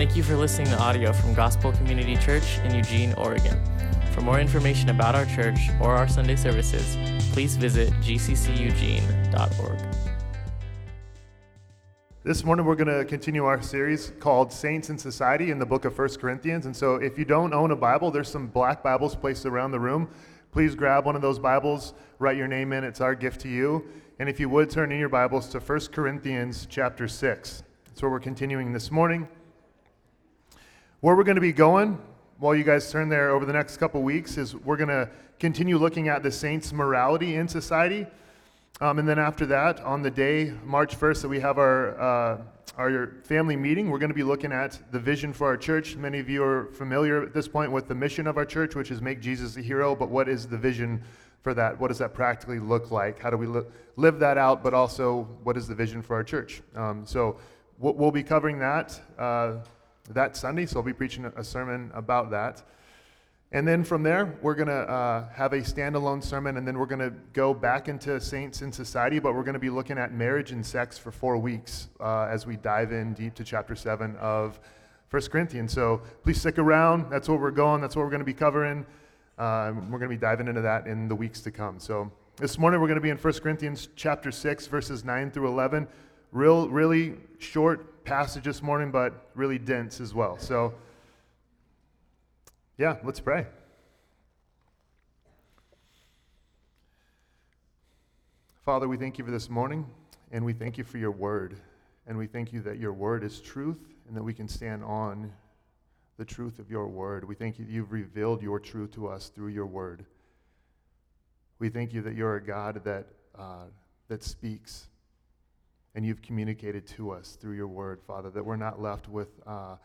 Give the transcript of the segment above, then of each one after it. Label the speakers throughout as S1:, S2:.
S1: Thank you for listening to audio from Gospel Community Church in Eugene, Oregon. For more information about our church or our Sunday services, please visit gcceugene.org.
S2: This morning, we're going to continue our series called Saints in Society in the book of 1 Corinthians. And so, if you don't own a Bible, there's some black Bibles placed around the room. Please grab one of those Bibles, write your name in. It's our gift to you. And if you would, turn in your Bibles to 1 Corinthians chapter 6. That's where we're continuing this morning. Where we're going to be going while you guys turn there over the next couple weeks is we're going to continue looking at the saints' morality in society. Um, and then after that, on the day, March 1st, that we have our, uh, our family meeting, we're going to be looking at the vision for our church. Many of you are familiar at this point with the mission of our church, which is make Jesus a hero. But what is the vision for that? What does that practically look like? How do we li- live that out? But also, what is the vision for our church? Um, so we'll be covering that. Uh, that Sunday, so I'll be preaching a sermon about that. And then from there, we're going to uh, have a standalone sermon, and then we're going to go back into Saints in Society, but we're going to be looking at marriage and sex for four weeks uh, as we dive in deep to chapter 7 of 1 Corinthians. So please stick around. That's where we're going, that's what we're going to be covering. Uh, we're going to be diving into that in the weeks to come. So this morning, we're going to be in 1 Corinthians chapter 6, verses 9 through 11. Real, really short passage this morning, but really dense as well. So, yeah, let's pray. Father, we thank you for this morning, and we thank you for your word. And we thank you that your word is truth, and that we can stand on the truth of your word. We thank you that you've revealed your truth to us through your word. We thank you that you're a God that, uh, that speaks and you've communicated to us through your word, Father, that we're not left with uh,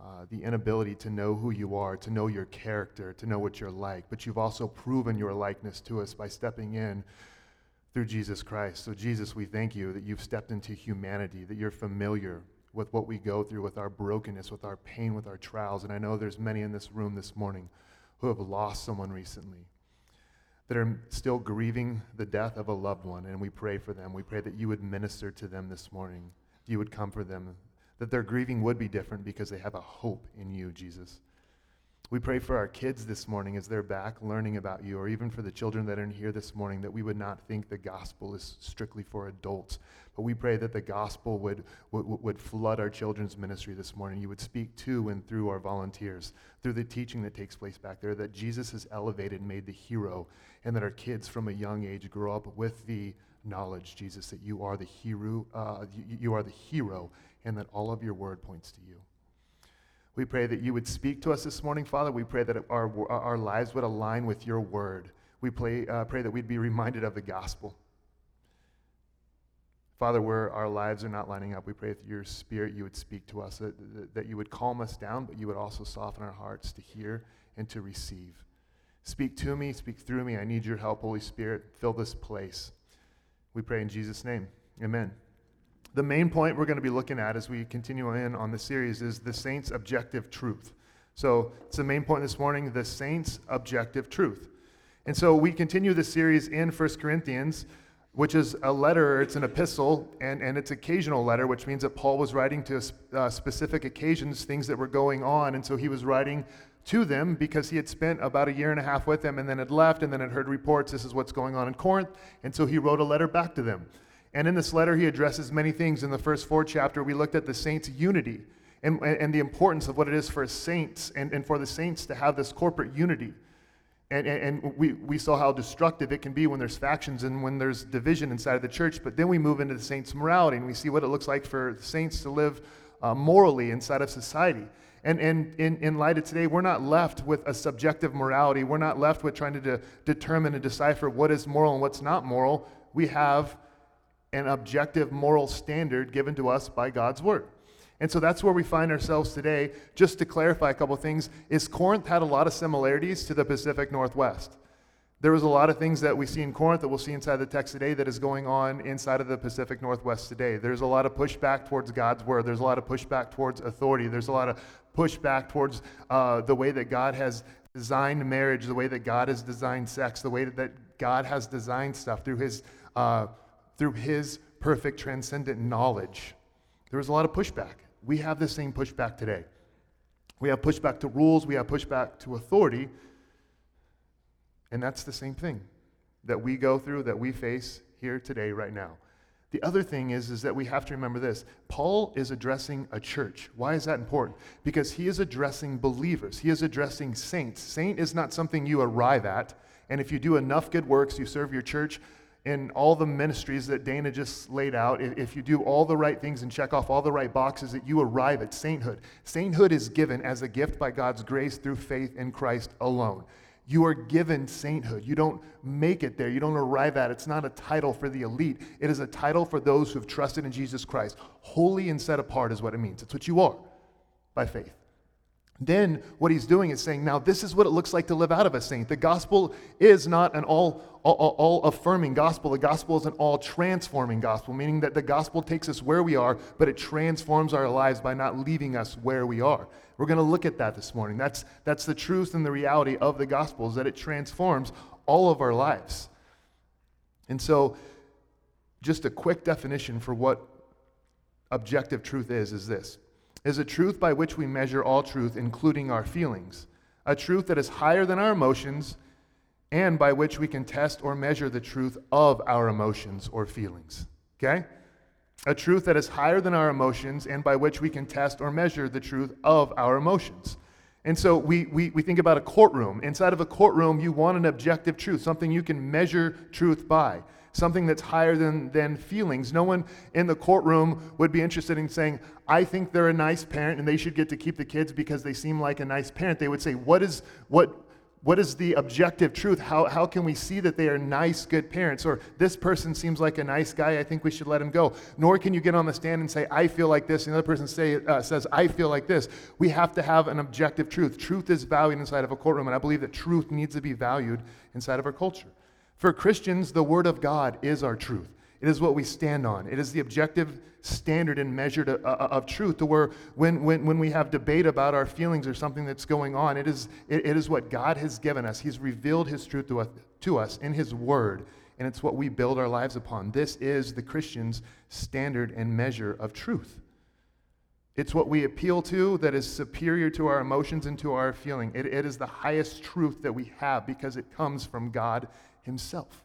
S2: uh, the inability to know who you are, to know your character, to know what you're like, but you've also proven your likeness to us by stepping in through Jesus Christ. So, Jesus, we thank you that you've stepped into humanity, that you're familiar with what we go through, with our brokenness, with our pain, with our trials. And I know there's many in this room this morning who have lost someone recently that are still grieving the death of a loved one, and we pray for them. We pray that you would minister to them this morning, you would comfort them, that their grieving would be different because they have a hope in you, Jesus. We pray for our kids this morning as they're back learning about you, or even for the children that are in here this morning, that we would not think the gospel is strictly for adults. But we pray that the gospel would, would, would flood our children's ministry this morning. You would speak to and through our volunteers, through the teaching that takes place back there, that Jesus is elevated, and made the hero, and that our kids from a young age grow up with the knowledge, Jesus, that you are the hero, uh, you, you are the hero, and that all of your word points to you. We pray that you would speak to us this morning, Father. We pray that our, our lives would align with your word. We pray, uh, pray that we'd be reminded of the gospel. Father, where our lives are not lining up, we pray that your spirit, you would speak to us, that, that, that you would calm us down, but you would also soften our hearts to hear and to receive. Speak to me, speak through me. I need your help, Holy Spirit. Fill this place. We pray in Jesus' name. Amen. The main point we're going to be looking at as we continue in on the series is the saints' objective truth. So it's the main point this morning the saints' objective truth. And so we continue the series in 1 Corinthians, which is a letter, it's an epistle, and, and it's occasional letter, which means that Paul was writing to uh, specific occasions, things that were going on. And so he was writing to them because he had spent about a year and a half with them and then had left and then had heard reports this is what's going on in Corinth. And so he wrote a letter back to them. And in this letter, he addresses many things. In the first four chapter, we looked at the saints' unity and, and the importance of what it is for saints and, and for the saints to have this corporate unity. And, and, and, we, we saw how destructive it can be when there's factions and when there's division inside of the church. But then we move into the saints' morality and we see what it looks like for saints to live uh, morally inside of society. And, and in, in light of today, we're not left with a subjective morality. We're not left with trying to de- determine and decipher what is moral and what's not moral. We have an objective moral standard given to us by God's word. And so that's where we find ourselves today. Just to clarify a couple things, is Corinth had a lot of similarities to the Pacific Northwest. There was a lot of things that we see in Corinth that we'll see inside the text today that is going on inside of the Pacific Northwest today. There's a lot of pushback towards God's word. There's a lot of pushback towards authority. There's a lot of pushback towards uh, the way that God has designed marriage, the way that God has designed sex, the way that God has designed stuff through His uh, through his perfect transcendent knowledge. There was a lot of pushback. We have the same pushback today. We have pushback to rules, we have pushback to authority. And that's the same thing that we go through, that we face here today, right now. The other thing is, is that we have to remember this. Paul is addressing a church. Why is that important? Because he is addressing believers. He is addressing saints. Saint is not something you arrive at. And if you do enough good works, you serve your church in all the ministries that Dana just laid out, if you do all the right things and check off all the right boxes, that you arrive at sainthood. Sainthood is given as a gift by God's grace through faith in Christ alone. You are given sainthood. You don't make it there. You don't arrive at it. It's not a title for the elite. It is a title for those who have trusted in Jesus Christ. Holy and set apart is what it means. It's what you are by faith. Then what he's doing is saying, now this is what it looks like to live out of a saint. The gospel is not an all, all, all, affirming gospel. The gospel is an all transforming gospel, meaning that the gospel takes us where we are, but it transforms our lives by not leaving us where we are. We're going to look at that this morning. That's, that's the truth and the reality of the gospel, is that it transforms all of our lives. And so, just a quick definition for what objective truth is is this is a truth by which we measure all truth, including our feelings, a truth that is higher than our emotions, and by which we can test or measure the truth of our emotions or feelings. Okay? A truth that is higher than our emotions, and by which we can test or measure the truth of our emotions. And so we, we, we think about a courtroom. Inside of a courtroom, you want an objective truth, something you can measure truth by something that's higher than, than feelings. No one in the courtroom would be interested in saying, I think they're a nice parent and they should get to keep the kids because they seem like a nice parent. They would say, What is, what, what is the objective truth? How, how can we see that they are nice, good parents? Or this person seems like a nice guy, I think we should let him go. Nor can you get on the stand and say, I feel like this, and the other person say, uh, says, I feel like this. We have to have an objective truth. Truth is valued inside of a courtroom, and I believe that truth needs to be valued inside of our culture. For Christians, the Word of God is our truth. It is what we stand on. It is the objective standard and measure to, uh, uh, of truth to where when, when, when we have debate about our feelings or something that's going on, it is, it, it is what God has given us. He's revealed His truth to us, to us in His Word, and it's what we build our lives upon. This is the Christian's standard and measure of truth. It's what we appeal to that is superior to our emotions and to our feeling. It, it is the highest truth that we have because it comes from God himself.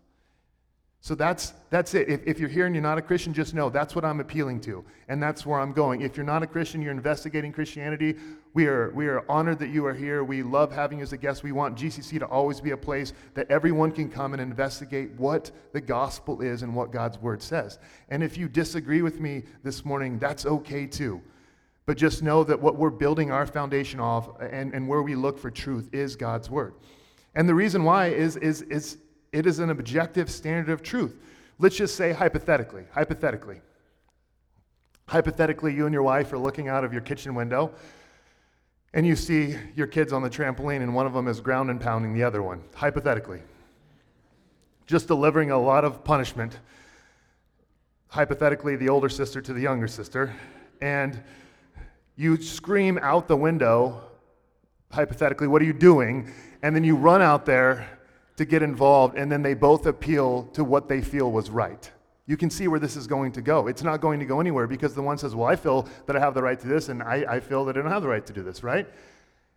S2: So that's, that's it. If, if you're here and you're not a Christian, just know that's what I'm appealing to, and that's where I'm going. If you're not a Christian, you're investigating Christianity, we are, we are honored that you are here. We love having you as a guest. We want GCC to always be a place that everyone can come and investigate what the gospel is and what God's word says. And if you disagree with me this morning, that's okay too. But just know that what we're building our foundation off and, and where we look for truth is God's word. And the reason why is, is, is it is an objective standard of truth. Let's just say hypothetically, hypothetically. Hypothetically, you and your wife are looking out of your kitchen window and you see your kids on the trampoline and one of them is ground and pounding the other one. Hypothetically. Just delivering a lot of punishment. Hypothetically, the older sister to the younger sister. And you scream out the window, hypothetically, what are you doing? And then you run out there to get involved, and then they both appeal to what they feel was right. You can see where this is going to go. It's not going to go anywhere because the one says, Well, I feel that I have the right to this, and I, I feel that I don't have the right to do this, right?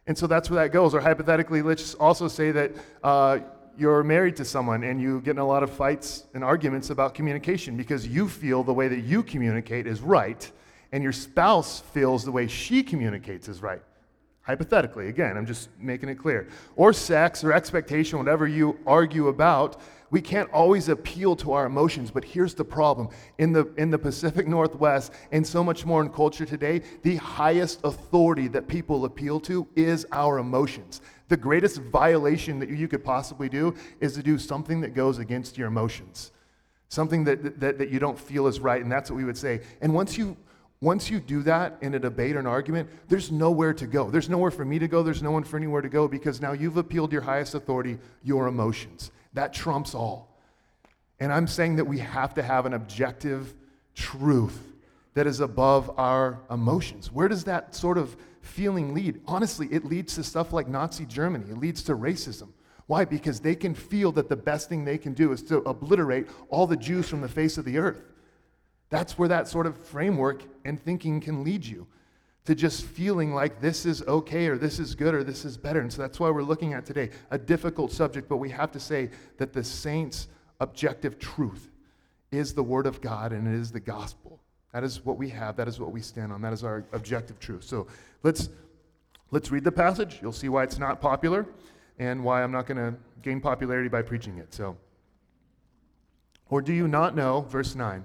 S2: And so that's where that goes. Or hypothetically, let's also say that uh, you're married to someone and you get in a lot of fights and arguments about communication because you feel the way that you communicate is right, and your spouse feels the way she communicates is right. Hypothetically, again, I'm just making it clear. Or sex or expectation, whatever you argue about, we can't always appeal to our emotions. But here's the problem in the, in the Pacific Northwest, and so much more in culture today, the highest authority that people appeal to is our emotions. The greatest violation that you could possibly do is to do something that goes against your emotions, something that, that, that you don't feel is right. And that's what we would say. And once you once you do that in a debate or an argument, there's nowhere to go. There's nowhere for me to go. There's no one for anywhere to go because now you've appealed your highest authority, your emotions. That trumps all. And I'm saying that we have to have an objective truth that is above our emotions. Where does that sort of feeling lead? Honestly, it leads to stuff like Nazi Germany, it leads to racism. Why? Because they can feel that the best thing they can do is to obliterate all the Jews from the face of the earth. That's where that sort of framework and thinking can lead you. to just feeling like this is okay or this is good or this is better. And so that's why we're looking at today a difficult subject, but we have to say that the saints' objective truth is the Word of God and it is the gospel. That is what we have. That is what we stand on. That is our objective truth. So let's, let's read the passage. You'll see why it's not popular and why I'm not going to gain popularity by preaching it. So, or do you not know, verse 9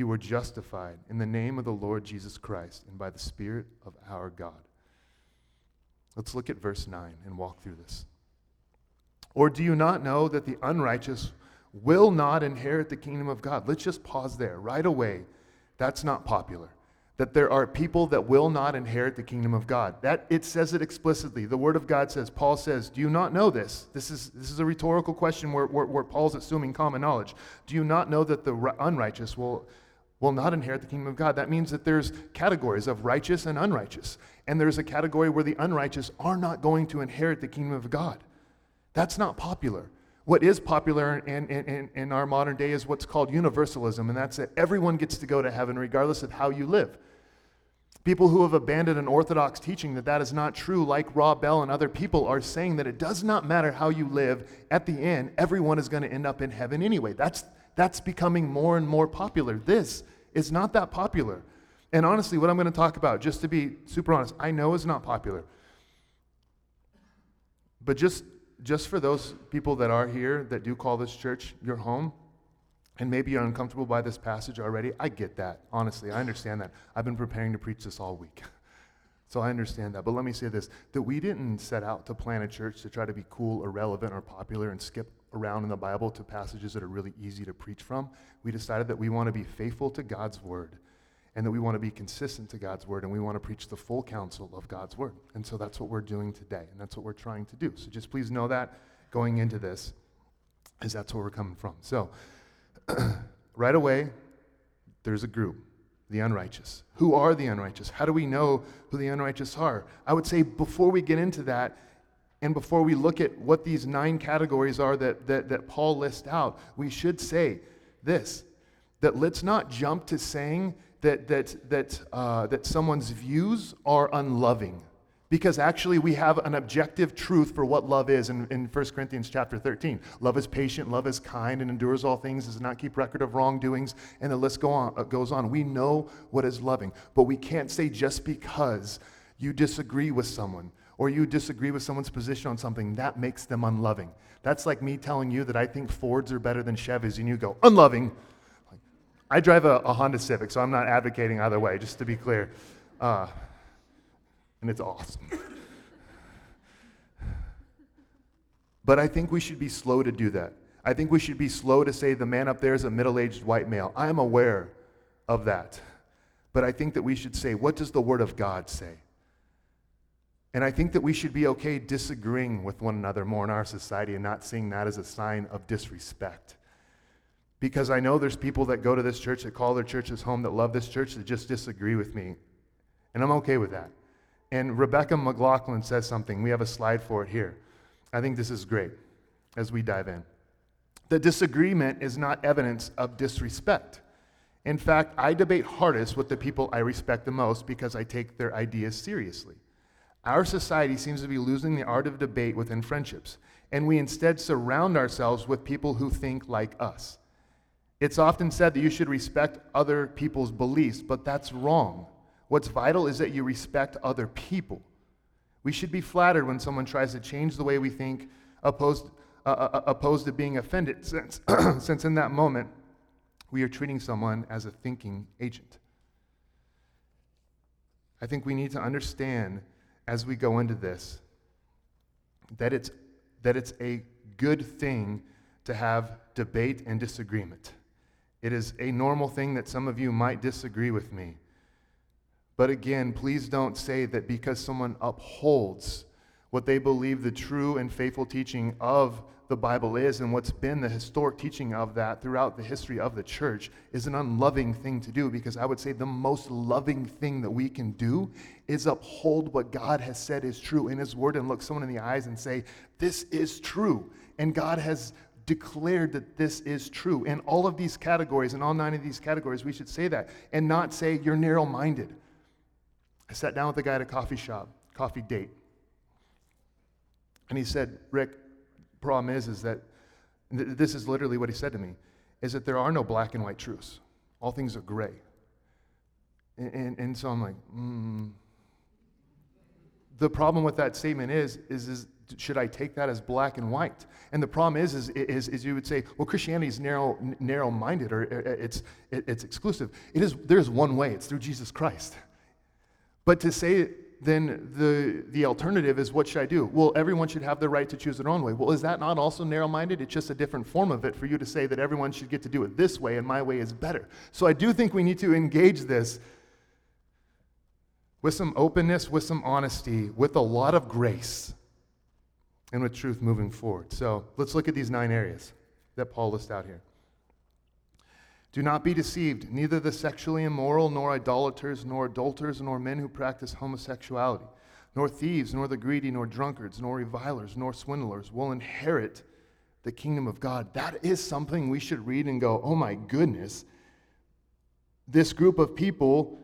S2: you were justified in the name of the Lord Jesus Christ and by the Spirit of our God. Let's look at verse 9 and walk through this. Or do you not know that the unrighteous will not inherit the kingdom of God? Let's just pause there right away. That's not popular that there are people that will not inherit the kingdom of God. That it says it explicitly. The word of God says, Paul says, Do you not know this? This is, this is a rhetorical question where, where, where Paul's assuming common knowledge. Do you not know that the unrighteous will, will not inherit the kingdom of God? That means that there's categories of righteous and unrighteous. And there's a category where the unrighteous are not going to inherit the kingdom of God. That's not popular. What is popular in, in, in our modern day is what's called universalism, and that's that everyone gets to go to heaven regardless of how you live. People who have abandoned an orthodox teaching that that is not true, like Rob Bell and other people, are saying that it does not matter how you live. At the end, everyone is going to end up in heaven anyway. That's, that's becoming more and more popular. This is not that popular. And honestly, what I'm going to talk about, just to be super honest, I know is not popular. But just, just for those people that are here that do call this church your home, and maybe you're uncomfortable by this passage already. I get that. Honestly, I understand that. I've been preparing to preach this all week. so I understand that. But let me say this that we didn't set out to plant a church to try to be cool or relevant or popular and skip around in the Bible to passages that are really easy to preach from. We decided that we want to be faithful to God's word and that we want to be consistent to God's word and we want to preach the full counsel of God's word. And so that's what we're doing today and that's what we're trying to do. So just please know that going into this is that's where we're coming from. So right away, there's a group, the unrighteous. Who are the unrighteous? How do we know who the unrighteous are? I would say before we get into that, and before we look at what these nine categories are that, that, that Paul lists out, we should say this that let's not jump to saying that, that, that, uh, that someone's views are unloving. Because actually we have an objective truth for what love is in, in 1 corinthians chapter 13 love is patient love is kind and endures all things does not keep record of wrongdoings and the list go on, uh, goes on. We know what is loving but we can't say just because you disagree with someone or you disagree with someone's position on something that makes them unloving that's like me telling you that i think fords are better than chevys and you go unloving i drive a, a honda civic so i'm not advocating either way just to be clear uh, and it's awesome. but I think we should be slow to do that. I think we should be slow to say the man up there is a middle aged white male. I am aware of that. But I think that we should say, what does the Word of God say? And I think that we should be okay disagreeing with one another more in our society and not seeing that as a sign of disrespect. Because I know there's people that go to this church, that call their churches home, that love this church, that just disagree with me. And I'm okay with that. And Rebecca McLaughlin says something. We have a slide for it here. I think this is great as we dive in. The disagreement is not evidence of disrespect. In fact, I debate hardest with the people I respect the most because I take their ideas seriously. Our society seems to be losing the art of debate within friendships, and we instead surround ourselves with people who think like us. It's often said that you should respect other people's beliefs, but that's wrong. What's vital is that you respect other people. We should be flattered when someone tries to change the way we think, opposed, uh, uh, uh opposed to being offended, since, since in that moment we are treating someone as a thinking agent. I think we need to understand as we go into this that it's, that it's a good thing to have debate and disagreement. It is a normal thing that some of you might disagree with me. But again, please don't say that because someone upholds what they believe the true and faithful teaching of the Bible is and what's been the historic teaching of that throughout the history of the church is an unloving thing to do because I would say the most loving thing that we can do is uphold what God has said is true in His Word and look someone in the eyes and say, This is true. And God has declared that this is true. In all of these categories, in all nine of these categories, we should say that and not say you're narrow minded. I sat down with a guy at a coffee shop, coffee date. And he said, Rick, problem is, is that th- this is literally what he said to me, is that there are no black and white truths. All things are gray. And, and, and so I'm like, mm. The problem with that statement is, is, is should I take that as black and white? And the problem is, is, is, is you would say, well, Christianity is narrow, narrow-minded or it's, it's exclusive. It is, there's one way. It's through Jesus Christ. But to say then the, the alternative is what should I do? Well, everyone should have the right to choose their own way. Well, is that not also narrow minded? It's just a different form of it for you to say that everyone should get to do it this way and my way is better. So I do think we need to engage this with some openness, with some honesty, with a lot of grace, and with truth moving forward. So let's look at these nine areas that Paul lists out here. Do not be deceived. Neither the sexually immoral, nor idolaters, nor adulterers, nor men who practice homosexuality, nor thieves, nor the greedy, nor drunkards, nor revilers, nor swindlers will inherit the kingdom of God. That is something we should read and go, oh my goodness. This group of people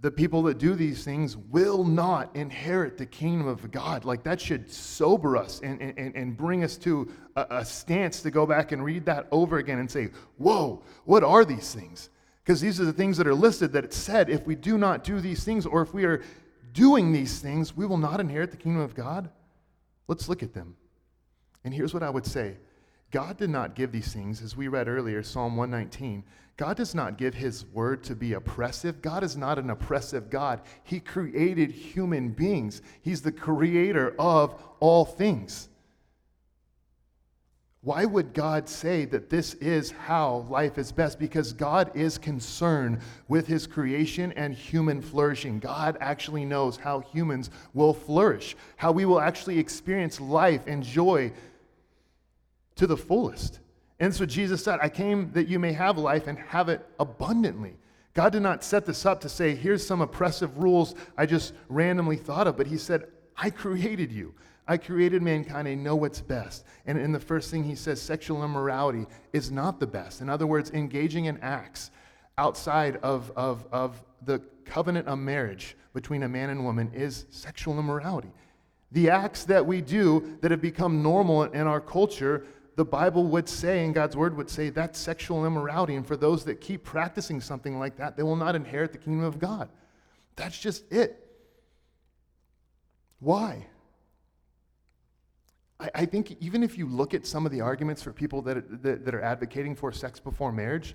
S2: the people that do these things will not inherit the kingdom of God. Like that should sober us and, and, and bring us to a, a stance to go back and read that over again and say, Whoa, what are these things? Because these are the things that are listed that it said if we do not do these things or if we are doing these things, we will not inherit the kingdom of God. Let's look at them. And here's what I would say God did not give these things, as we read earlier, Psalm 119. God does not give his word to be oppressive. God is not an oppressive God. He created human beings, he's the creator of all things. Why would God say that this is how life is best? Because God is concerned with his creation and human flourishing. God actually knows how humans will flourish, how we will actually experience life and joy to the fullest. And so Jesus said, I came that you may have life and have it abundantly. God did not set this up to say, here's some oppressive rules I just randomly thought of, but He said, I created you. I created mankind. I know what's best. And in the first thing He says, sexual immorality is not the best. In other words, engaging in acts outside of, of, of the covenant of marriage between a man and woman is sexual immorality. The acts that we do that have become normal in our culture the Bible would say, and God's word would say, that's sexual immorality. And for those that keep practicing something like that, they will not inherit the kingdom of God. That's just it. Why? I, I think even if you look at some of the arguments for people that, that, that are advocating for sex before marriage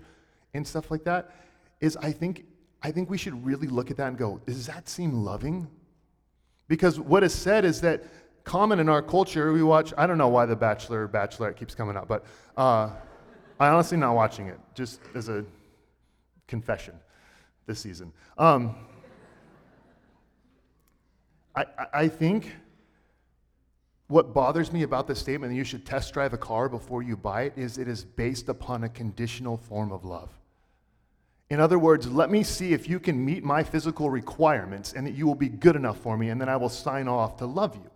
S2: and stuff like that, is I think, I think we should really look at that and go, does that seem loving? Because what is said is that common in our culture. We watch, I don't know why The Bachelor or Bachelorette keeps coming up, but uh, I honestly not watching it, just as a confession this season. Um, I, I think what bothers me about this statement that you should test drive a car before you buy it is it is based upon a conditional form of love. In other words, let me see if you can meet my physical requirements and that you will be good enough for me, and then I will sign off to love you.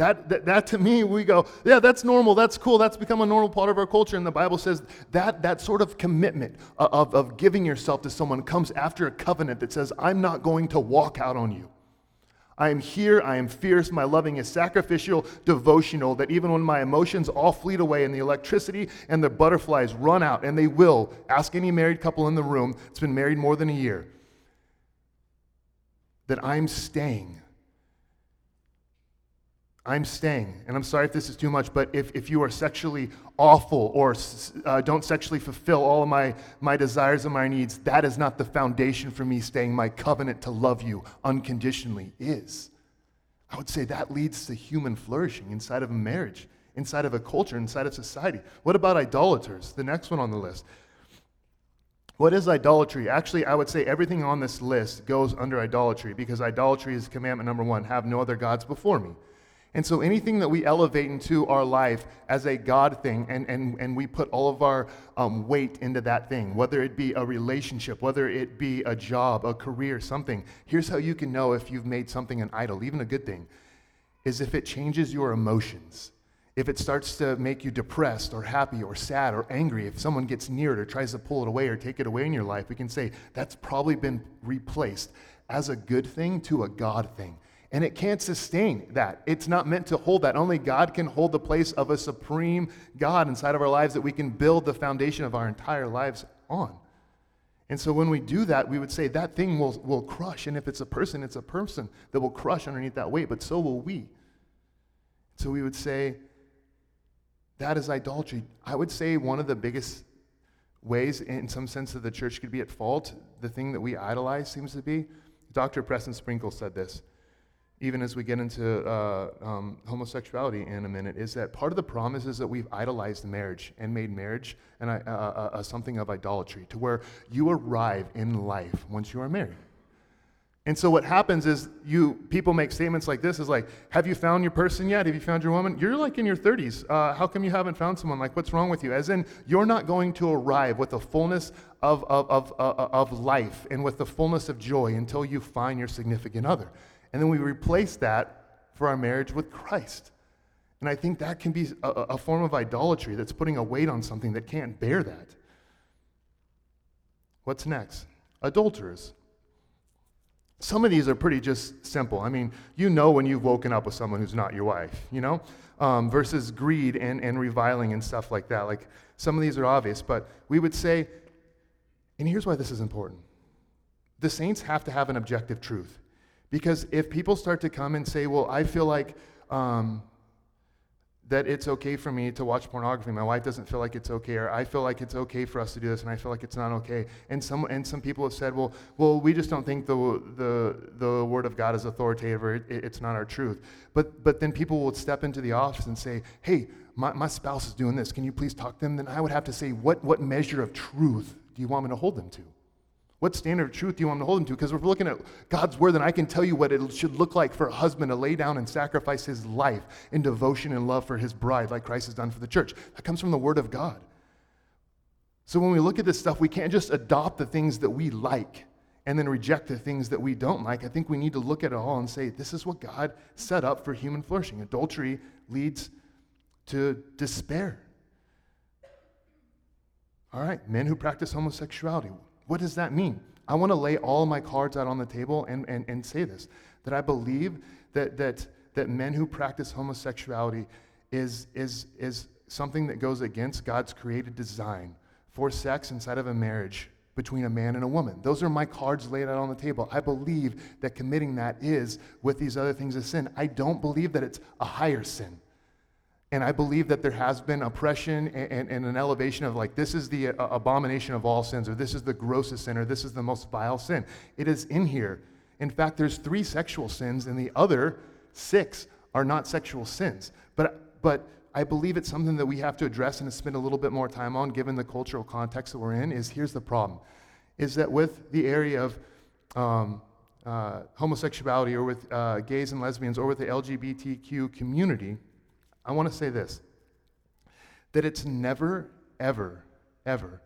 S2: That, that, that, to me, we go, yeah, that's normal, that's cool, that's become a normal part of our culture. And the Bible says that, that sort of commitment of, of giving yourself to someone comes after a covenant that says, I'm not going to walk out on you. I am here, I am fierce, my loving is sacrificial, devotional, that even when my emotions all fleet away and the electricity and the butterflies run out, and they will, ask any married couple in the room that's been married more than a year, that I'm staying I'm staying. And I'm sorry if this is too much, but if, if you are sexually awful or uh, don't sexually fulfill all of my, my desires and my needs, that is not the foundation for me staying. My covenant to love you unconditionally is. I would say that leads to human flourishing inside of a marriage, inside of a culture, inside of society. What about idolaters? The next one on the list. What is idolatry? Actually, I would say everything on this list goes under idolatry because idolatry is commandment number one have no other gods before me. And so anything that we elevate into our life as a God thing, and, and, and we put all of our um, weight into that thing, whether it be a relationship, whether it be a job, a career, something, here's how you can know if you've made something an idol, even a good thing, is if it changes your emotions. If it starts to make you depressed or happy or sad or angry, if someone gets near it or tries to pull it away or take it away in your life, we can say that's probably been replaced as a good thing to a God thing. And it can't sustain that. It's not meant to hold that. Only God can hold the place of a supreme God inside of our lives that we can build the foundation of our entire lives on. And so when we do that, we would say that thing will, will crush. And if it's a person, it's a person that will crush underneath that weight, but so will we. So we would say that is idolatry. I would say one of the biggest ways, in some sense, that the church could be at fault, the thing that we idolize seems to be. Dr. Preston Sprinkle said this even as we get into uh, um, homosexuality in a minute, is that part of the problem is, that we've idolized marriage and made marriage and, uh, uh, uh, something of idolatry, to where you arrive in life once you are married. And so what happens is you people make statements like this is like, have you found your person yet? Have you found your woman? You're like in your 30s. Uh, how come you haven't found someone? Like, what's wrong with you? As in, you're not going to arrive with the fullness of, of, of, uh, of life and with the fullness of joy until you find your significant other. And then we replace that for our marriage with Christ. And I think that can be a, a, form of idolatry that's putting a weight on something that can't bear that. What's next? Adulterers. Some of these are pretty just simple. I mean, you know when you've woken up with someone who's not your wife, you know? Um, versus greed and, and reviling and stuff like that. Like, some of these are obvious, but we would say, and here's why this is important the saints have to have an objective truth. Because if people start to come and say, well, I feel like um, that it's okay for me to watch pornography, my wife doesn't feel like it's okay, or I feel like it's okay for us to do this, and I feel like it's not okay. And some, and some people have said, well, well, we just don't think the, the, the word of God is authoritative, or it, it's not our truth. But, but then people will step into the office and say, hey, my, my spouse is doing this. Can you please talk to them? Then I would have to say, what, what measure of truth do you want me to hold them to? What standard of truth do you want to hold him to? Because if we're looking at God's word, then I can tell you what it should look like for a husband to lay down and sacrifice his life in devotion and love for his bride, like Christ has done for the church. That comes from the word of God. So when we look at this stuff, we can't just adopt the things that we like and then reject the things that we don't like. I think we need to look at it all and say, this is what God set up for human flourishing. Adultery leads to despair. All right, men who practice homosexuality. What does that mean? I want to lay all my cards out on the table and, and, and say this that I believe that, that, that men who practice homosexuality is, is, is something that goes against God's created design for sex inside of a marriage between a man and a woman. Those are my cards laid out on the table. I believe that committing that is with these other things a sin. I don't believe that it's a higher sin. And I believe that there has been oppression and, and, and an elevation of like, this is the uh, abomination of all sins, or this is the grossest sin, or this is the most vile sin. It is in here. In fact, there's three sexual sins, and the other six are not sexual sins. But, but I believe it's something that we have to address and spend a little bit more time on, given the cultural context that we're in. Is here's the problem: is that with the area of um, uh, homosexuality, or with uh, gays and lesbians, or with the LGBTQ community I want to say this that it's never, ever, ever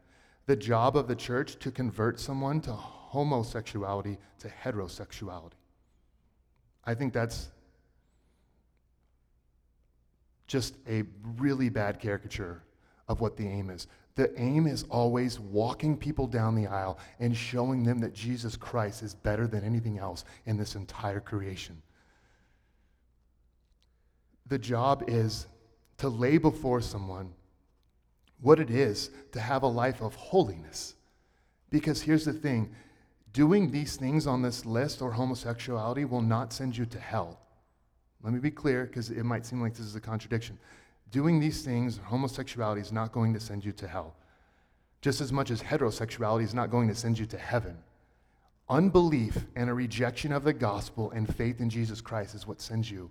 S2: the job of the church to convert someone to homosexuality to heterosexuality. I think that's just a really bad caricature of what the aim is. The aim is always walking people down the aisle and showing them that Jesus Christ is better than anything else in this entire creation the job is to lay before someone what it is to have a life of holiness. Because here's the thing doing these things on this list or homosexuality will not send you to hell. Let me be clear because it might seem like this is a contradiction. Doing these things, homosexuality is not going to send you to hell, just as much as heterosexuality is not going to send you to heaven. Unbelief and a rejection of the gospel and faith in Jesus Christ is what sends you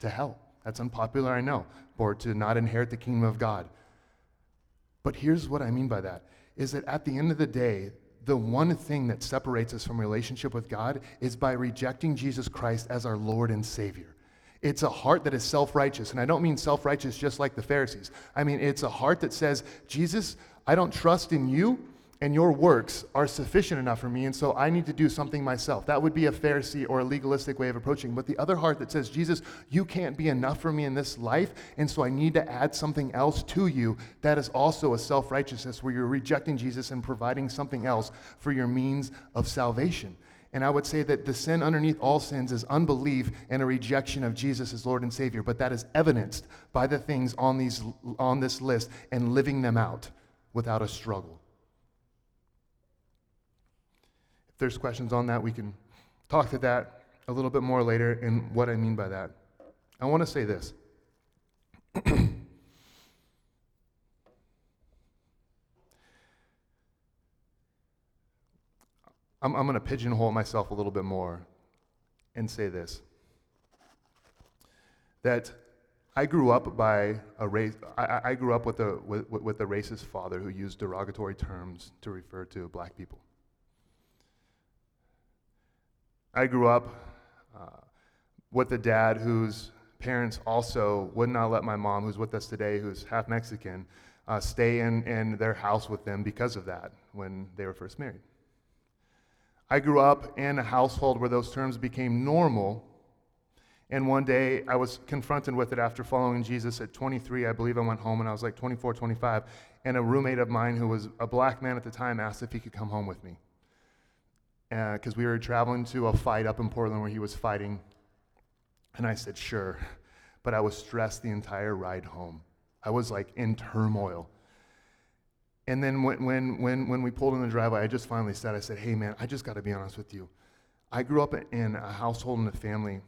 S2: to hell. That's unpopular, I know, or to not inherit the kingdom of God. But here's what I mean by that is that at the end of the day, the one thing that separates us from relationship with God is by rejecting Jesus Christ as our Lord and Savior. It's a heart that is self righteous. And I don't mean self righteous just like the Pharisees. I mean, it's a heart that says, Jesus, I don't trust in you, and your works are sufficient enough for me, and so I need to do something myself. That would be a Pharisee or a legalistic way of approaching. But the other heart that says, Jesus, you can't be enough for me in this life, and so I need to add something else to you, that is also a self righteousness where you're rejecting Jesus and providing something else for your means of salvation. And I would say that the sin underneath all sins is unbelief and a rejection of Jesus as Lord and Savior, but that is evidenced by the things on, these, on this list and living them out without a struggle. If there's questions on that, we can talk to that a little bit more later and what I mean by that. I want to say this. I'm, I'm going to pigeonhole myself a little bit more and say this that I grew up by a race, I, I grew up with a, with, with a racist father who used derogatory terms to refer to black people. I grew up uh, with a dad whose parents also would not let my mom, who's with us today, who's half Mexican, uh, stay in, in their house with them because of that when they were first married. I grew up in a household where those terms became normal. And one day I was confronted with it after following Jesus at 23. I believe I went home and I was like 24, 25. And a roommate of mine who was a black man at the time asked if he could come home with me because uh, we were traveling to a fight up in Portland where he was fighting. And I said, sure. But I was stressed the entire ride home. I was like in turmoil. And then when, when, when, when we pulled in the driveway, I just finally said, I said, hey man, I just got to be honest with you. I grew up in a household and a family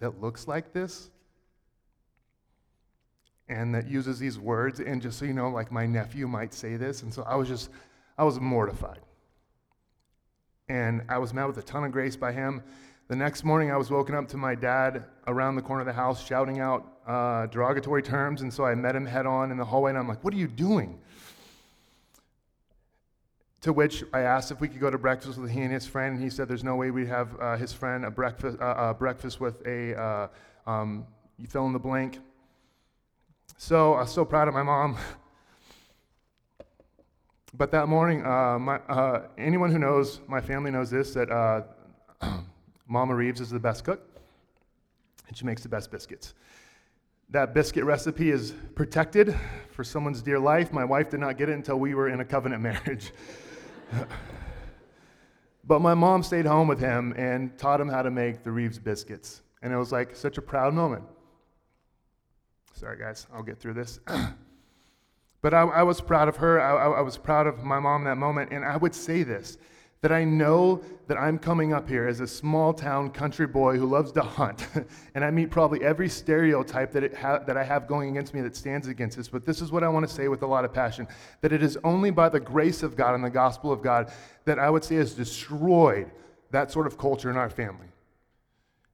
S2: that looks like this and that uses these words. And just so you know, like my nephew might say this. And so I was just, I was mortified. And I was met with a ton of grace by him. The next morning, I was woken up to my dad around the corner of the house shouting out uh, derogatory terms. And so I met him head on in the hallway, and I'm like, What are you doing? To which I asked if we could go to breakfast with he and his friend, and he said there's no way we'd have uh, his friend a breakfast, uh, breakfast with a, uh, um, you fill in the blank, so I was so proud of my mom. But that morning, uh, my, uh, anyone who knows my family knows this that uh, Mama Reeves is the best cook, and she makes the best biscuits. That biscuit recipe is protected for someone's dear life. My wife did not get it until we were in a covenant marriage. but my mom stayed home with him and taught him how to make the Reeves biscuits. And it was like such a proud moment. Sorry, guys, I'll get through this. but I, I, was proud of her. I, I was proud of my mom that moment. And I would say this that I know that I'm coming up here as a small town country boy who loves to hunt, and I meet probably every stereotype that, ha- that I have going against me that stands against this. But this is what I want to say with a lot of passion that it is only by the grace of God and the gospel of God that I would say has destroyed that sort of culture in our family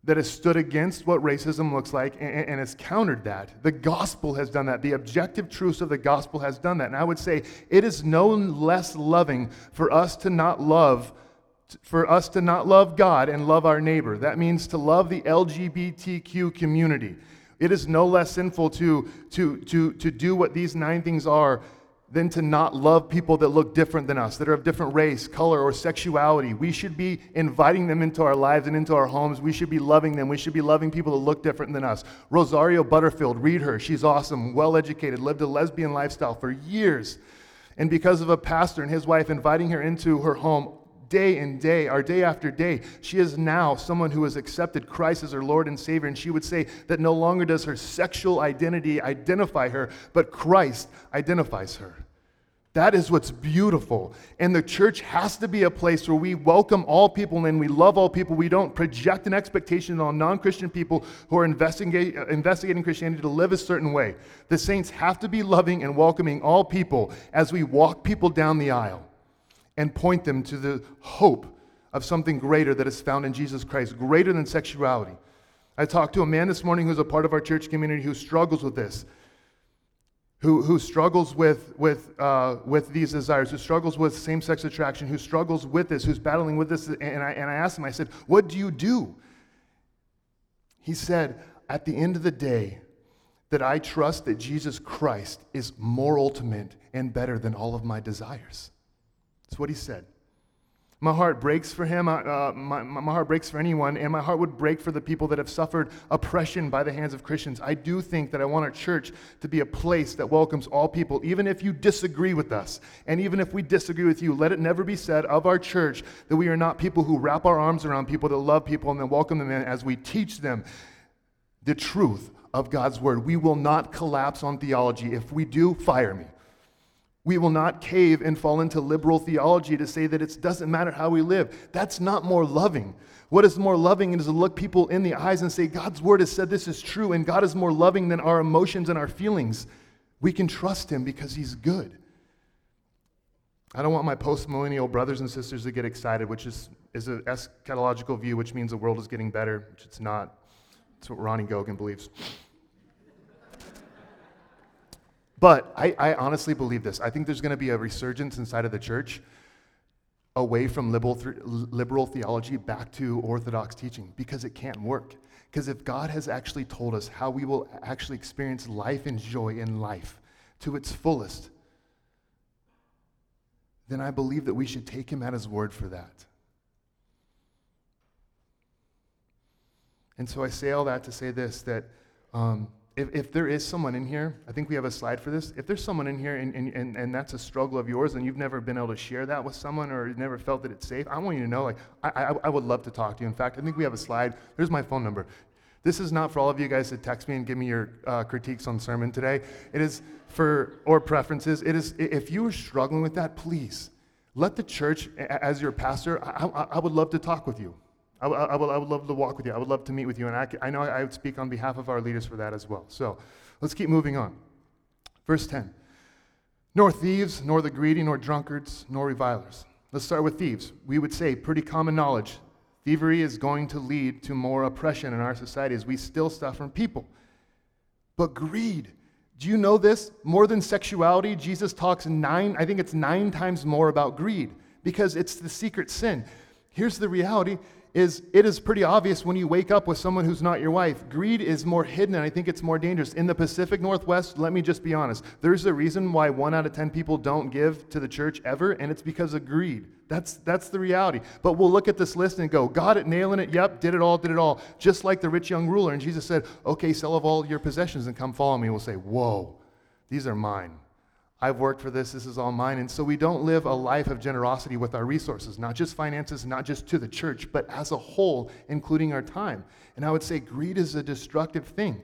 S2: that has stood against what racism looks like and, and, has countered that. The gospel has done that. The objective truths of the gospel has done that. And I would say it is no less loving for us to not love for us to not love God and love our neighbor. That means to love the LGBTQ community. It is no less sinful to, to, to, to do what these nine things are than to not love people that look different than us, that are of different race, color, or sexuality. We should be inviting them into our lives and into our homes. We should be loving them. We should be loving people that look different than us. Rosario Butterfield, read her. She's awesome, well educated, lived a lesbian lifestyle for years. And because of a pastor and his wife inviting her into her home day and day, or day after day, she is now someone who has accepted Christ as her Lord and Savior. And she would say that no longer does her sexual identity identify her, but Christ identifies her. That is what's beautiful. And the church has to be a place where we welcome all people and we love all people. We don't project an expectation on non Christian people who are investigate, investigating Christianity to live a certain way. The saints have to be loving and welcoming all people as we walk people down the aisle and point them to the hope of something greater that is found in Jesus Christ, greater than sexuality. I talked to a man this morning who's a part of our church community who struggles with this, who, who struggles with, with, uh, with these desires, who struggles with same sex attraction, who struggles with this, who's battling with this. And I, and I asked him, I said, What do you do? He said, At the end of the day, that I trust that Jesus Christ is more ultimate and better than all of my desires. That's what he said. My heart breaks for him. Uh, uh, my, my heart breaks for anyone, and my heart would break for the people that have suffered oppression by the hands of Christians. I do think that I want our church to be a place that welcomes all people, even if you disagree with us. And even if we disagree with you, let it never be said of our church that we are not people who wrap our arms around people that love people and then welcome them in as we teach them the truth of God's word. We will not collapse on theology. If we do, fire me. We will not cave and fall into liberal theology to say that it doesn't matter how we live. That's not more loving. What is more loving is to look people in the eyes and say, God's word has said this is true, and God is more loving than our emotions and our feelings. We can trust him because he's good. I don't want my post millennial brothers and sisters to get excited, which is, is an eschatological view, which means the world is getting better, which it's not. That's what Ronnie Gogan believes. But I, I honestly believe this. I think there's going to be a resurgence inside of the church away from liberal, liberal theology back to orthodox teaching because it can't work. Because if God has actually told us how we will actually experience life and joy in life to its fullest, then I believe that we should take him at his word for that. And so I say all that to say this that um, if, if there is someone in here, I think we have a slide for this. If there's someone in here and, and, and, and that's a struggle of yours and you've never been able to share that with someone or never felt that it's safe, I want you to know, like, I, I, I would love to talk to you. In fact, I think we have a slide. There's my phone number. This is not for all of you guys to text me and give me your uh, critiques on sermon today. It is for, or preferences. It is, if you are struggling with that, please let the church, as your pastor, I, I, I would love to talk with you. I, I, would, I would love to walk with you. I would love to meet with you. And I, I know I would speak on behalf of our leaders for that as well. So let's keep moving on. Verse 10 Nor thieves, nor the greedy, nor drunkards, nor revilers. Let's start with thieves. We would say, pretty common knowledge. Thievery is going to lead to more oppression in our society as we steal stuff from people. But greed, do you know this? More than sexuality, Jesus talks nine, I think it's nine times more about greed because it's the secret sin. Here's the reality is it is pretty obvious when you wake up with someone who's not your wife. Greed is more hidden, and I think it's more dangerous. In the Pacific Northwest, let me just be honest, there's a reason why one out of 10 people don't give to the church ever, and it's because of greed. That's, that's the reality. But we'll look at this list and go, got it, nailing it, yep, did it all, did it all. Just like the rich young ruler. And Jesus said, okay, sell of all your possessions and come follow me. We'll say, whoa, these are mine. I've worked for this, this is all mine. And so we don't live a life of generosity with our resources, not just finances, not just to the church, but as a whole, including our time. And I would say greed is a destructive thing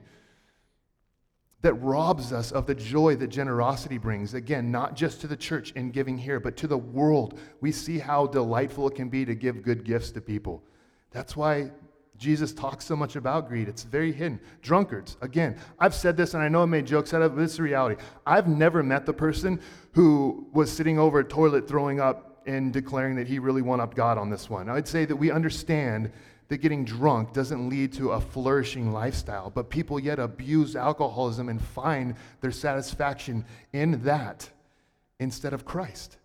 S2: that robs us of the joy that generosity brings. Again, not just to the church in giving here, but to the world. We see how delightful it can be to give good gifts to people. That's why Jesus talks so much about greed. It's very hidden. Drunkards, again, I've said this and I know I made jokes out of it, but it's the reality. I've never met the person who was sitting over a toilet throwing up and declaring that he really won up God on this one. I'd say that we understand that getting drunk doesn't lead to a flourishing lifestyle, but people yet abuse alcoholism and find their satisfaction in that instead of Christ.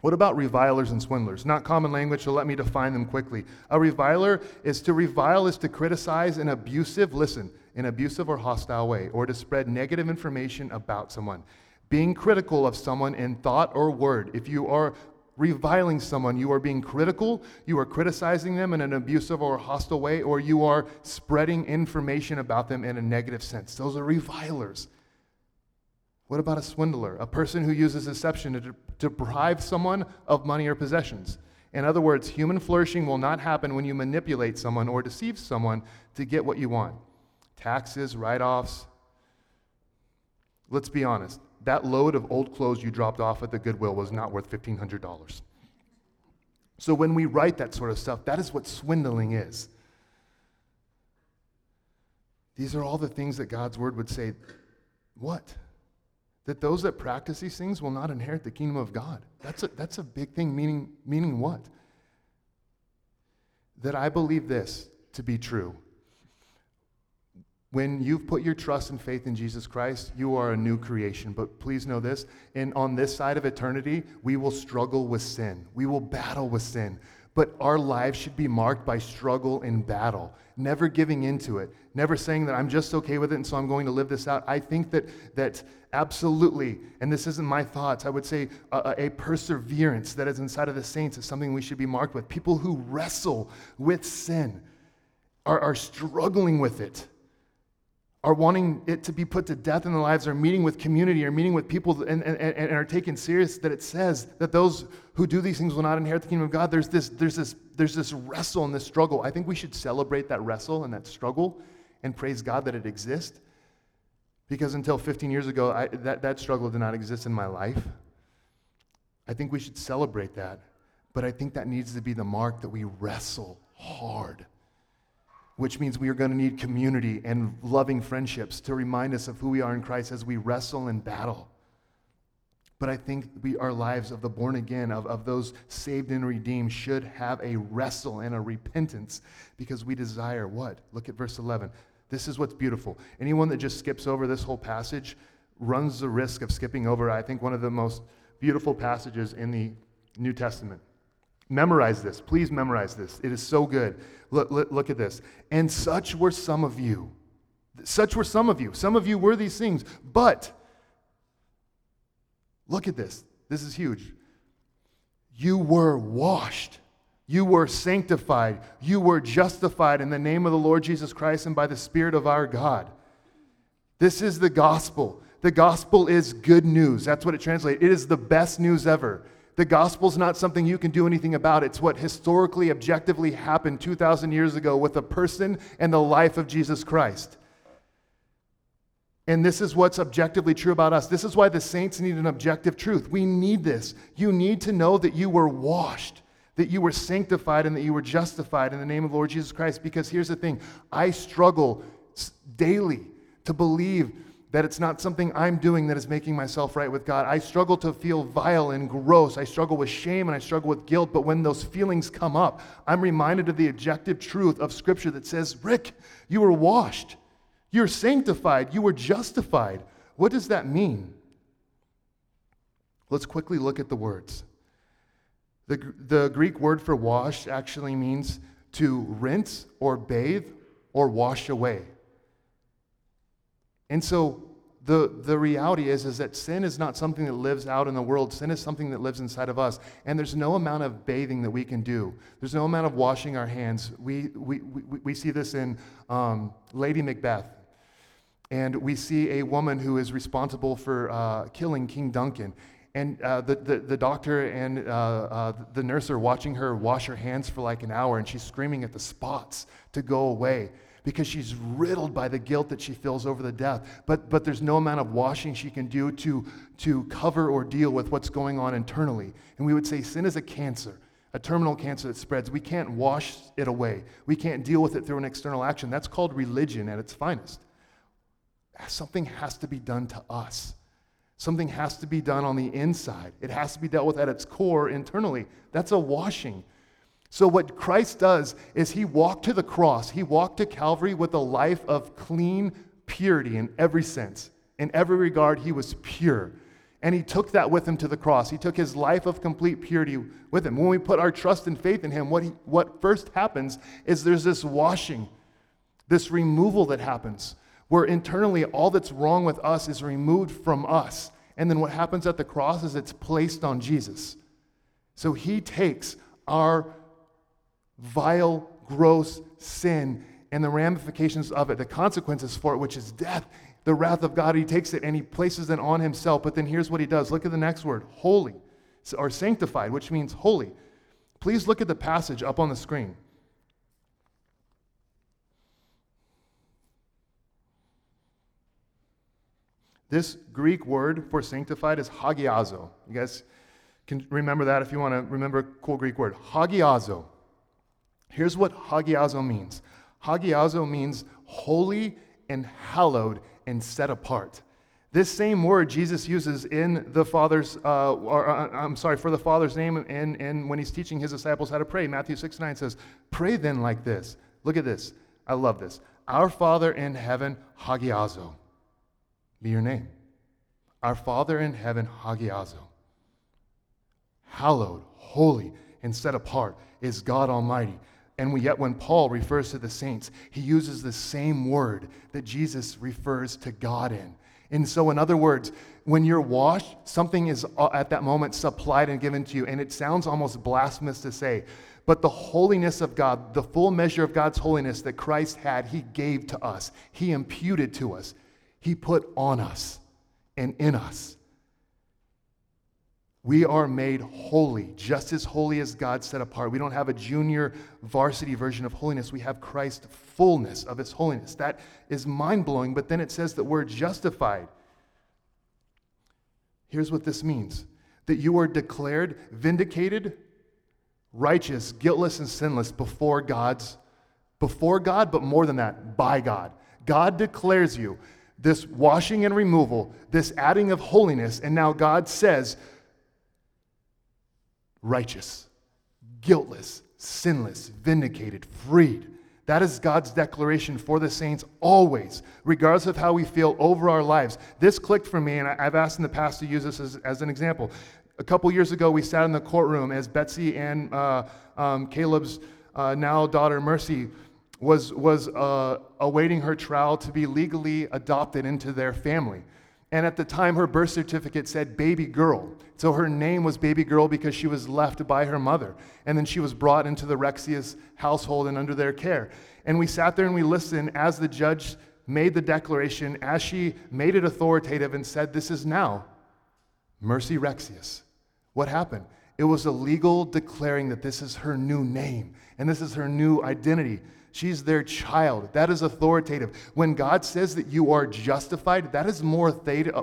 S2: What about revilers and swindlers? Not common language, so let me define them quickly. A reviler is to revile is to criticize in abusive, listen, in an abusive or hostile way, or to spread negative information about someone. Being critical of someone in thought or word. If you are reviling someone, you are being critical, you are criticizing them in an abusive or hostile way, or you are spreading information about them in a negative sense. Those are revilers. What about a swindler? A person who uses deception to deprive someone of money or possessions. In other words, human flourishing will not happen when you manipulate someone or deceive someone to get what you want. Taxes, write offs. Let's be honest. That load of old clothes you dropped off at the Goodwill was not worth $1,500. So when we write that sort of stuff, that is what swindling is. These are all the things that God's word would say, what? That those that practice these things will not inherit the kingdom of God. That's a, that's a big thing, meaning, meaning what? That I believe this to be true. When you've put your trust and faith in Jesus Christ, you are a new creation. But please know this, and on this side of eternity, we will struggle with sin. We will battle with sin. But our lives should be marked by struggle and battle, never giving into it, never saying that I'm just okay with it and so I'm going to live this out. I think that, that absolutely, and this isn't my thoughts, I would say a, a perseverance that is inside of the saints is something we should be marked with. People who wrestle with sin are, are struggling with it are wanting it to be put to death in their lives, are meeting with community, are meeting with people, and, and, and are taken serious that it says that those who do these things will not inherit the kingdom of God. There's this, there's this, there's this wrestle and this struggle. I think we should celebrate that wrestle and that struggle and praise God that it exists. Because until 15 years ago, I, that, that struggle did not exist in my life. I think we should celebrate that. But I think that needs to be the mark that we wrestle hard which means we are going to need community and loving friendships to remind us of who we are in Christ as we wrestle and battle. But I think we, our lives of the born again, of, of those saved and redeemed, should have a wrestle and a repentance because we desire what? Look at verse 11. This is what's beautiful. Anyone that just skips over this whole passage runs the risk of skipping over, I think, one of the most beautiful passages in the New Testament. Memorize this. Please memorize this. It is so good. Look, look, look, at this. And such were some of you. Such were some of you. Some of you were these things. But look at this. This is huge. You were washed. You were sanctified. You were justified in the name of the Lord Jesus Christ and by the Spirit of our God. This is the gospel. The gospel is good news. That's what it translates. It is the best news ever. The gospel's not something you can do anything about. It's what historically, objectively happened 2,000 years ago with the person and the life of Jesus Christ. And this is what's objectively true about us. This is why the saints need an objective truth. We need this. You need to know that you were washed, that you were sanctified, and that you were justified in the name of Lord Jesus Christ. Because here's the thing I struggle daily to believe that it's not something I'm doing that is making myself right with God. I struggle to feel vile and gross. I struggle with shame and I struggle with guilt. But when those feelings come up, I'm reminded of the objective truth of Scripture that says, Rick, you were washed, you're sanctified, you were justified. What does that mean? Let's quickly look at the words. The, the Greek word for wash actually means to rinse or bathe or wash away. And so the, the reality is, is that sin is not something that lives out in the world. Sin is something that lives inside of us. And there's no amount of bathing that we can do. There's no amount of washing our hands. We, we, we, we see this in um, Lady Macbeth. And we see a woman who is responsible for uh, killing King Duncan. And uh, the, the, the, doctor and uh, uh the nurse are watching her wash her hands for like an hour, and she's screaming at the spots to go away because she's riddled by the guilt that she feels over the death. But, but there's no amount of washing she can do to, to cover or deal with what's going on internally. And we would say sin is a cancer, a terminal cancer that spreads. We can't wash it away, we can't deal with it through an external action. That's called religion at its finest. Something has to be done to us. Something has to be done on the inside. It has to be dealt with at its core internally. That's a washing. So, what Christ does is he walked to the cross, he walked to Calvary with a life of clean purity in every sense. In every regard, he was pure. And he took that with him to the cross. He took his life of complete purity with him. When we put our trust and faith in him, what, he, what first happens is there's this washing, this removal that happens, where internally all that's wrong with us is removed from us. And then what happens at the cross is it's placed on Jesus. So he takes our vile, gross sin and the ramifications of it, the consequences for it, which is death, the wrath of God. He takes it and he places it on himself. But then here's what he does look at the next word holy, or sanctified, which means holy. Please look at the passage up on the screen. This Greek word for sanctified is hagiazo. You guys can remember that if you want to remember a cool Greek word. Hagiazo. Here's what hagiazo means hagiazo means holy and hallowed and set apart. This same word Jesus uses in the Father's, uh, or uh, I'm sorry, for the Father's name, and, and when he's teaching his disciples how to pray. Matthew 6 9 says, Pray then like this. Look at this. I love this. Our Father in heaven, Hagiazo, be your name. Our Father in heaven, Hagiazo. Hallowed, holy, and set apart is God Almighty. And we, yet, when Paul refers to the saints, he uses the same word that Jesus refers to God in. And so, in other words, when you're washed, something is uh, at that moment supplied and given to you. And it sounds almost blasphemous to say, but the holiness of God, the full measure of God's holiness that Christ had, he gave to us, he imputed to us, he put on us and in us. We are made holy, just as holy as God set apart. We don't have a junior varsity version of holiness. We have Christ's fullness of his holiness. That is mind blowing, but then it says that we're justified. Here's what this means that you are declared vindicated, righteous, guiltless, and sinless before God's before God, but more than that, by God. God declares you this washing and removal, this adding of holiness, and now God says, righteous, guiltless, sinless, vindicated, freed. That is God's declaration for the saints always, regardless of how we feel over our lives. This clicked for me, and I've asked in the past to use this as, as an example. A couple years ago, we sat in the courtroom as Betsy and uh, um, Caleb's uh, now daughter Mercy was, was uh, awaiting her trial to be legally adopted into their family. And at the time, her birth certificate said baby girl. So her name was baby girl because she was left by her mother. And then she was brought into the Rexius household and under their care. And we sat there and we listened as the judge made the declaration, as she made it authoritative and said, This is now Mercy Rexius. What happened? It was a legal declaring that this is her new name and this is her new identity. She's their child. That is authoritative. When God says that you are justified, that is more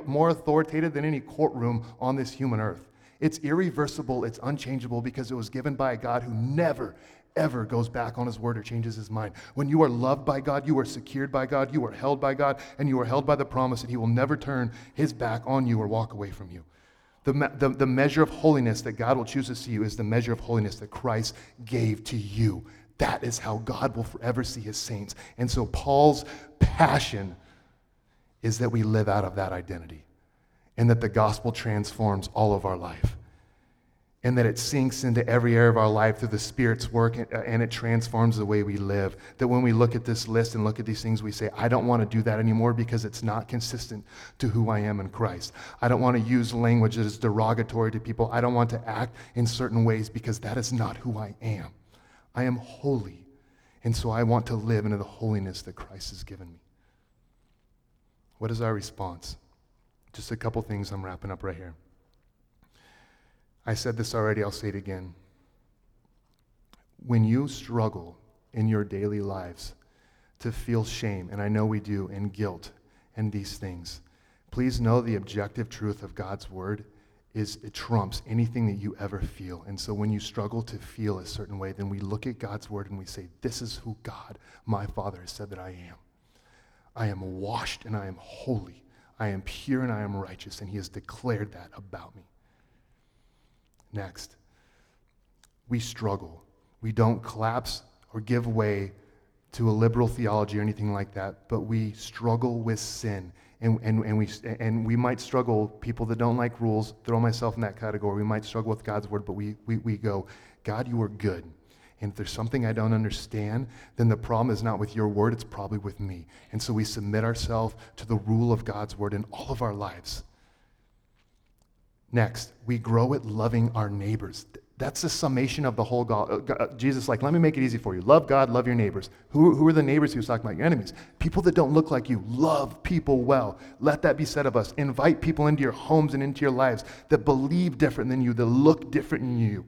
S2: more authoritative than any courtroom on this human earth. It's irreversible, it's unchangeable because it was given by a God who never, ever goes back on his word or changes his mind. When you are loved by God, you are secured by God, you are held by God, and you are held by the promise that he will never turn his back on you or walk away from you. The, the, the measure of holiness that God will choose to see you is the measure of holiness that Christ gave to you. That is how God will forever see his saints. And so Paul's passion is that we live out of that identity and that the gospel transforms all of our life and that it sinks into every area of our life through the Spirit's work uh, and it transforms the way we live. That when we look at this list and look at these things, we say, I don't want to do that anymore because it's not consistent to who I am in Christ. I don't want to use language that is derogatory to people. I don't want to act in certain ways because that is not who I am. I am holy. And so I want to live into the holiness that Christ has given me. What is our response? Just a couple things I'm wrapping up right here. I said this already, I'll say it again. When you struggle in your daily lives to feel shame, and I know we do, and guilt and these things, please know the objective truth of God's word is it trumps anything that you ever feel. And so when you struggle to feel a certain way, then we look at God's word and we say, This is who God, my Father, has said that I am. I am washed and I am holy. I am pure and I am righteous. And He has declared that about me. Next, we struggle. We don't collapse or give way to a liberal theology or anything like that, but we struggle with sin and, and, and, we, and we might struggle, people that don't like rules, throw myself in that category. We might struggle with God's word, but we, we, we go, God, you are good. And if there's something I don't understand, then the problem is not with your word, it's probably with me. And so we submit ourselves to the rule of God's word in all of our lives. Next, we grow at loving our neighbors. That's the summation of the whole God. Uh, uh, Jesus, like, let me make it easy for you. Love God, love your neighbors. Who, who are the neighbors he was talking about? Your enemies. People that don't look like you. Love people well. Let that be said of us. Invite people into your homes and into your lives that believe different than you, that look different than you.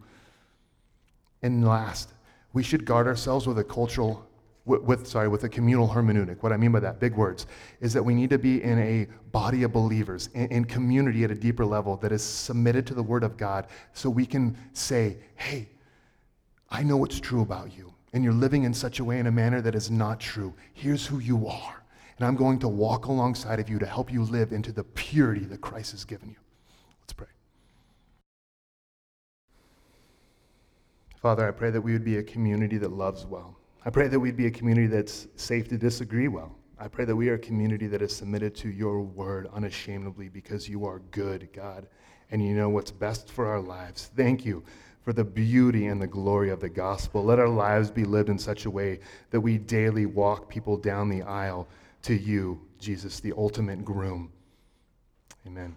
S2: And last, we should guard ourselves with a cultural with, sorry with a communal hermeneutic. What i mean by that big words is that we need to be in a body of believers in, in community at a deeper level that is submitted to the word of god so we can say hey i know what's true about you and you're living in such a way in a manner that is not true. Here's who you are and i'm going to walk alongside of you to help you live into the purity that christ has given you. Let's pray. Father i pray that we would be a community that loves well I pray that we'd be a community that's safe to disagree well. I pray that we are a community that is submitted to your word unashamedly because you are good, God, and you know what's best for our lives. Thank you for the beauty and the glory of the gospel. Let our lives be lived in such a way that we daily walk people down the aisle to you, Jesus, the ultimate groom. Amen.